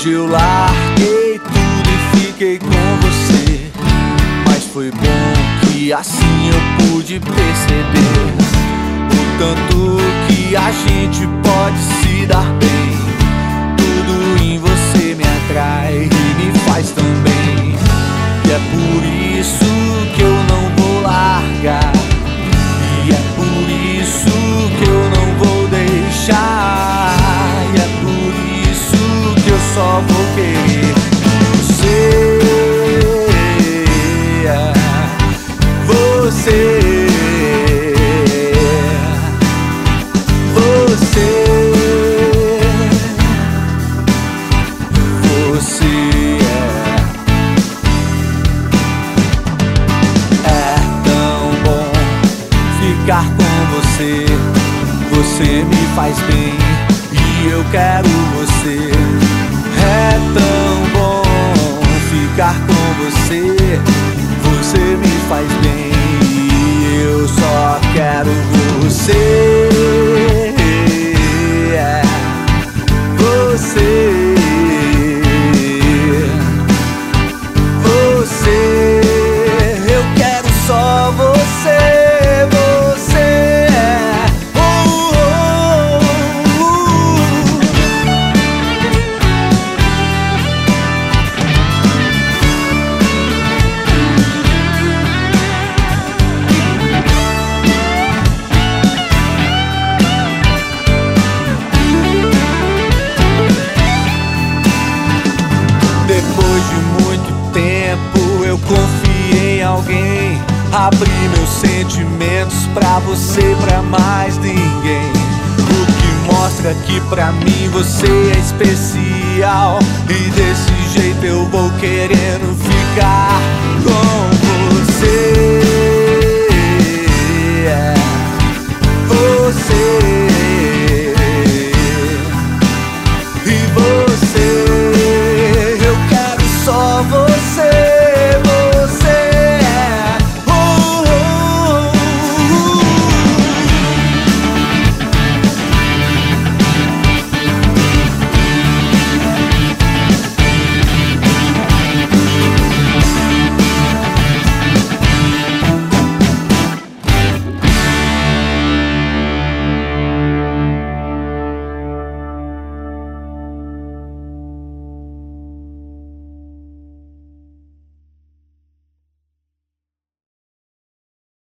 Hoje eu larguei tudo e fiquei com você. Mas foi bom que assim eu pude perceber o tanto que a gente pode se dar bem. Você é. É tão bom ficar com você. Você me faz bem e eu quero Depois de muito tempo eu confiei em alguém. Abri meus sentimentos pra você, pra mais ninguém. O que mostra que pra mim você é especial. E desse jeito eu vou querendo ficar com.